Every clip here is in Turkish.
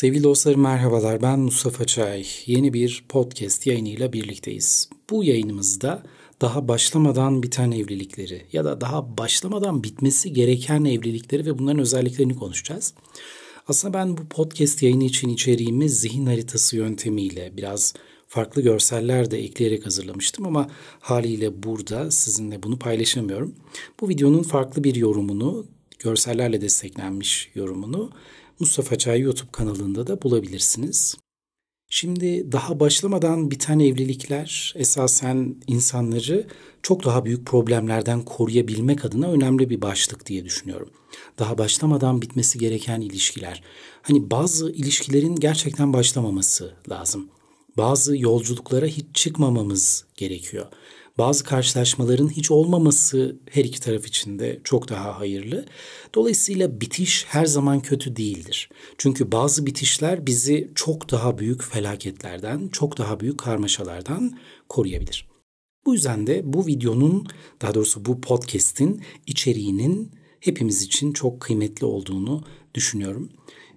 Sevgili dostlarım merhabalar ben Mustafa Çay. Yeni bir podcast yayınıyla birlikteyiz. Bu yayınımızda daha başlamadan biten evlilikleri ya da daha başlamadan bitmesi gereken evlilikleri ve bunların özelliklerini konuşacağız. Aslında ben bu podcast yayını için içeriğimi zihin haritası yöntemiyle biraz farklı görseller de ekleyerek hazırlamıştım ama haliyle burada sizinle bunu paylaşamıyorum. Bu videonun farklı bir yorumunu, görsellerle desteklenmiş yorumunu Mustafa Çay YouTube kanalında da bulabilirsiniz. Şimdi daha başlamadan biten evlilikler esasen insanları çok daha büyük problemlerden koruyabilmek adına önemli bir başlık diye düşünüyorum. Daha başlamadan bitmesi gereken ilişkiler. Hani bazı ilişkilerin gerçekten başlamaması lazım. Bazı yolculuklara hiç çıkmamamız gerekiyor. Bazı karşılaşmaların hiç olmaması her iki taraf için de çok daha hayırlı. Dolayısıyla bitiş her zaman kötü değildir. Çünkü bazı bitişler bizi çok daha büyük felaketlerden, çok daha büyük karmaşalardan koruyabilir. Bu yüzden de bu videonun, daha doğrusu bu podcast'in içeriğinin hepimiz için çok kıymetli olduğunu düşünüyorum.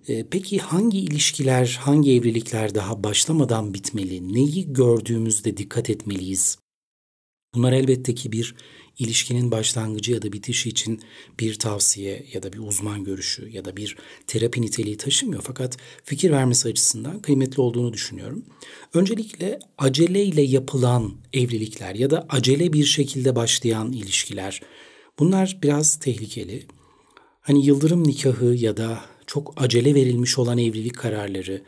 Ee, peki hangi ilişkiler, hangi evlilikler daha başlamadan bitmeli? Neyi gördüğümüzde dikkat etmeliyiz? Bunlar elbette ki bir ilişkinin başlangıcı ya da bitişi için bir tavsiye ya da bir uzman görüşü ya da bir terapi niteliği taşımıyor fakat fikir vermesi açısından kıymetli olduğunu düşünüyorum. Öncelikle aceleyle yapılan evlilikler ya da acele bir şekilde başlayan ilişkiler bunlar biraz tehlikeli. Hani yıldırım nikahı ya da çok acele verilmiş olan evlilik kararları,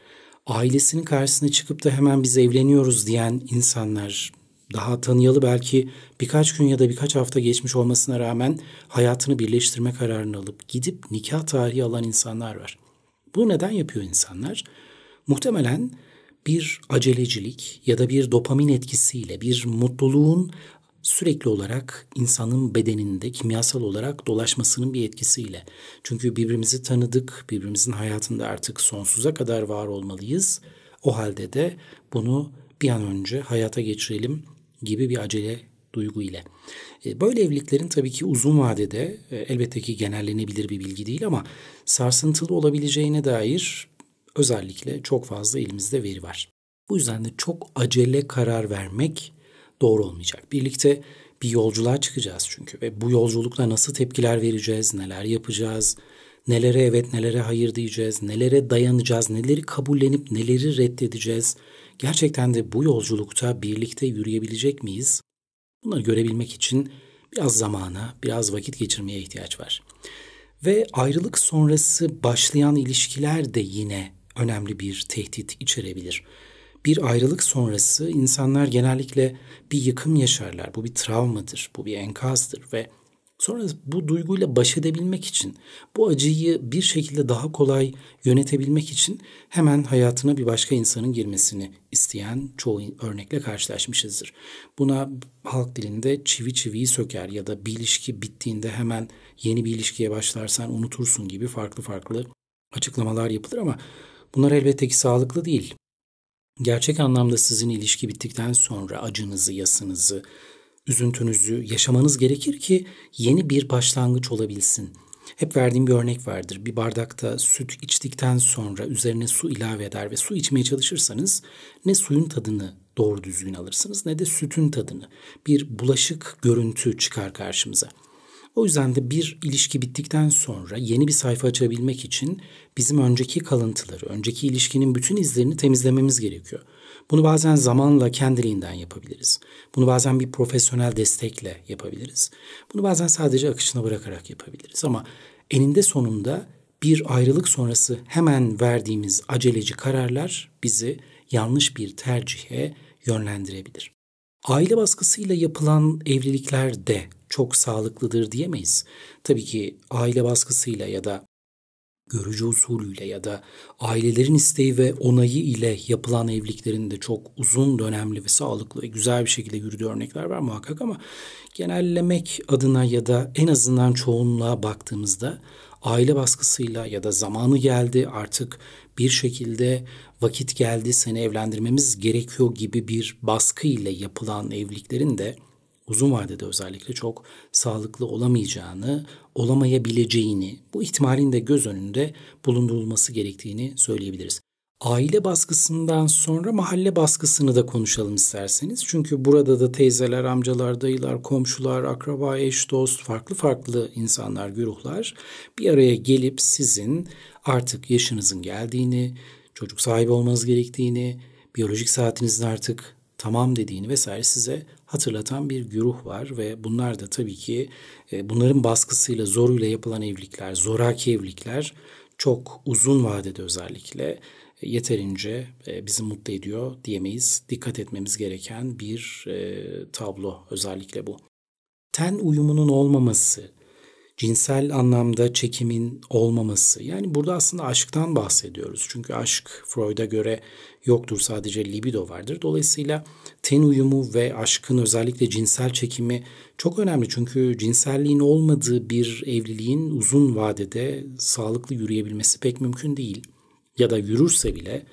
ailesinin karşısına çıkıp da hemen biz evleniyoruz diyen insanlar daha tanıyalı belki birkaç gün ya da birkaç hafta geçmiş olmasına rağmen hayatını birleştirme kararını alıp gidip nikah tarihi alan insanlar var. Bu neden yapıyor insanlar? Muhtemelen bir acelecilik ya da bir dopamin etkisiyle bir mutluluğun sürekli olarak insanın bedeninde kimyasal olarak dolaşmasının bir etkisiyle. Çünkü birbirimizi tanıdık, birbirimizin hayatında artık sonsuza kadar var olmalıyız. O halde de bunu bir an önce hayata geçirelim gibi bir acele duygu ile. E, böyle evliliklerin tabii ki uzun vadede e, elbette ki genellenebilir bir bilgi değil ama sarsıntılı olabileceğine dair özellikle çok fazla elimizde veri var. Bu yüzden de çok acele karar vermek doğru olmayacak. Birlikte bir yolculuğa çıkacağız çünkü ve bu yolculukta nasıl tepkiler vereceğiz, neler yapacağız, nelere evet nelere hayır diyeceğiz, nelere dayanacağız, neleri kabullenip neleri reddedeceğiz. Gerçekten de bu yolculukta birlikte yürüyebilecek miyiz? Bunları görebilmek için biraz zamana, biraz vakit geçirmeye ihtiyaç var. Ve ayrılık sonrası başlayan ilişkiler de yine önemli bir tehdit içerebilir. Bir ayrılık sonrası insanlar genellikle bir yıkım yaşarlar. Bu bir travmadır, bu bir enkazdır ve Sonra bu duyguyla baş edebilmek için, bu acıyı bir şekilde daha kolay yönetebilmek için hemen hayatına bir başka insanın girmesini isteyen çoğu örnekle karşılaşmışızdır. Buna halk dilinde çivi çiviyi söker ya da bir ilişki bittiğinde hemen yeni bir ilişkiye başlarsan unutursun gibi farklı farklı açıklamalar yapılır ama bunlar elbette ki sağlıklı değil. Gerçek anlamda sizin ilişki bittikten sonra acınızı, yasınızı, üzüntünüzü yaşamanız gerekir ki yeni bir başlangıç olabilsin. Hep verdiğim bir örnek vardır. Bir bardakta süt içtikten sonra üzerine su ilave eder ve su içmeye çalışırsanız ne suyun tadını doğru düzgün alırsınız ne de sütün tadını. Bir bulaşık görüntü çıkar karşımıza. O yüzden de bir ilişki bittikten sonra yeni bir sayfa açabilmek için bizim önceki kalıntıları, önceki ilişkinin bütün izlerini temizlememiz gerekiyor. Bunu bazen zamanla kendiliğinden yapabiliriz. Bunu bazen bir profesyonel destekle yapabiliriz. Bunu bazen sadece akışına bırakarak yapabiliriz. Ama eninde sonunda bir ayrılık sonrası hemen verdiğimiz aceleci kararlar bizi yanlış bir tercihe yönlendirebilir. Aile baskısıyla yapılan evlilikler de çok sağlıklıdır diyemeyiz. Tabii ki aile baskısıyla ya da görücü usulüyle ya da ailelerin isteği ve onayı ile yapılan evliliklerin de çok uzun dönemli ve sağlıklı ve güzel bir şekilde yürüdüğü örnekler var muhakkak ama genellemek adına ya da en azından çoğunluğa baktığımızda aile baskısıyla ya da zamanı geldi artık bir şekilde vakit geldi seni evlendirmemiz gerekiyor gibi bir baskı ile yapılan evliliklerin de uzun vadede özellikle çok sağlıklı olamayacağını, olamayabileceğini, bu ihtimalin de göz önünde bulundurulması gerektiğini söyleyebiliriz. Aile baskısından sonra mahalle baskısını da konuşalım isterseniz. Çünkü burada da teyzeler, amcalar, dayılar, komşular, akraba, eş, dost, farklı farklı insanlar, güruhlar bir araya gelip sizin artık yaşınızın geldiğini, çocuk sahibi olmanız gerektiğini, biyolojik saatinizin artık tamam dediğini vesaire size hatırlatan bir güruh var ve bunlar da tabii ki e, bunların baskısıyla, zoruyla yapılan evlilikler, zoraki evlilikler çok uzun vadede özellikle yeterince e, bizi mutlu ediyor diyemeyiz. Dikkat etmemiz gereken bir e, tablo özellikle bu. Ten uyumunun olmaması, cinsel anlamda çekimin olmaması. Yani burada aslında aşktan bahsediyoruz. Çünkü aşk Freud'a göre yoktur sadece libido vardır. Dolayısıyla ten uyumu ve aşkın özellikle cinsel çekimi çok önemli. Çünkü cinselliğin olmadığı bir evliliğin uzun vadede sağlıklı yürüyebilmesi pek mümkün değil ya da yürürse bile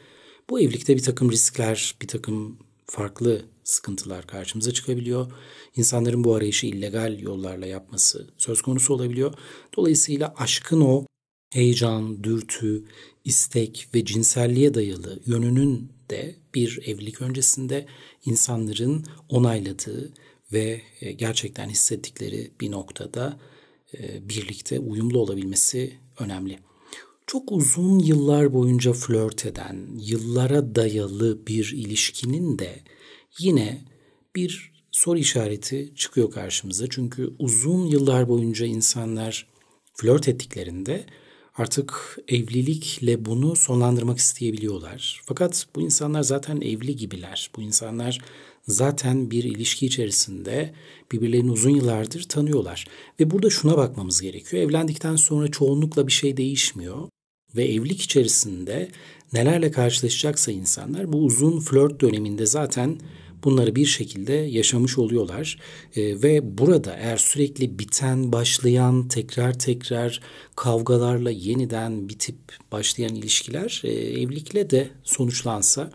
bu evlilikte bir takım riskler, bir takım farklı sıkıntılar karşımıza çıkabiliyor. İnsanların bu arayışı illegal yollarla yapması söz konusu olabiliyor. Dolayısıyla aşkın o heyecan, dürtü, istek ve cinselliğe dayalı yönünün de bir evlilik öncesinde insanların onayladığı ve e, gerçekten hissettikleri bir noktada e, birlikte uyumlu olabilmesi önemli çok uzun yıllar boyunca flört eden, yıllara dayalı bir ilişkinin de yine bir soru işareti çıkıyor karşımıza. Çünkü uzun yıllar boyunca insanlar flört ettiklerinde artık evlilikle bunu sonlandırmak isteyebiliyorlar. Fakat bu insanlar zaten evli gibiler. Bu insanlar zaten bir ilişki içerisinde birbirlerini uzun yıllardır tanıyorlar. Ve burada şuna bakmamız gerekiyor. Evlendikten sonra çoğunlukla bir şey değişmiyor ve evlilik içerisinde nelerle karşılaşacaksa insanlar bu uzun flört döneminde zaten bunları bir şekilde yaşamış oluyorlar. E, ve burada eğer sürekli biten, başlayan, tekrar tekrar kavgalarla yeniden bitip başlayan ilişkiler e, evlilikle de sonuçlansa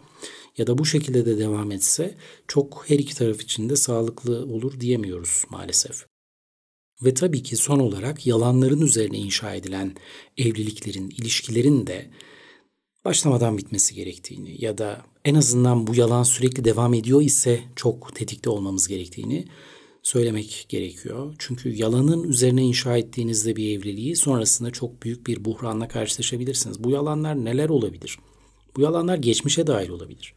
ya da bu şekilde de devam etse çok her iki taraf için de sağlıklı olur diyemiyoruz maalesef. Ve tabii ki son olarak yalanların üzerine inşa edilen evliliklerin, ilişkilerin de başlamadan bitmesi gerektiğini ya da en azından bu yalan sürekli devam ediyor ise çok tetikte olmamız gerektiğini söylemek gerekiyor. Çünkü yalanın üzerine inşa ettiğinizde bir evliliği sonrasında çok büyük bir buhranla karşılaşabilirsiniz. Bu yalanlar neler olabilir? Bu yalanlar geçmişe dair olabilir.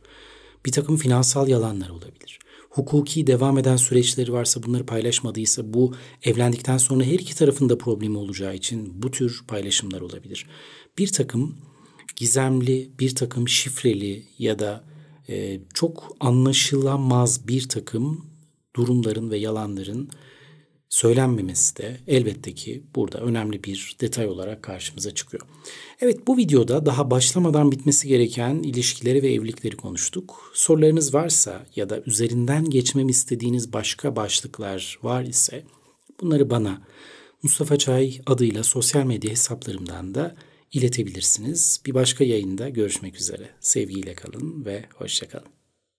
Bir takım finansal yalanlar olabilir hukuki devam eden süreçleri varsa bunları paylaşmadıysa bu evlendikten sonra her iki tarafında problemi olacağı için bu tür paylaşımlar olabilir. Bir takım gizemli, bir takım şifreli ya da e, çok anlaşılamaz bir takım durumların ve yalanların söylenmemesi de elbette ki burada önemli bir detay olarak karşımıza çıkıyor. Evet bu videoda daha başlamadan bitmesi gereken ilişkileri ve evlilikleri konuştuk. Sorularınız varsa ya da üzerinden geçmemi istediğiniz başka başlıklar var ise bunları bana Mustafa Çay adıyla sosyal medya hesaplarımdan da iletebilirsiniz. Bir başka yayında görüşmek üzere. Sevgiyle kalın ve hoşçakalın.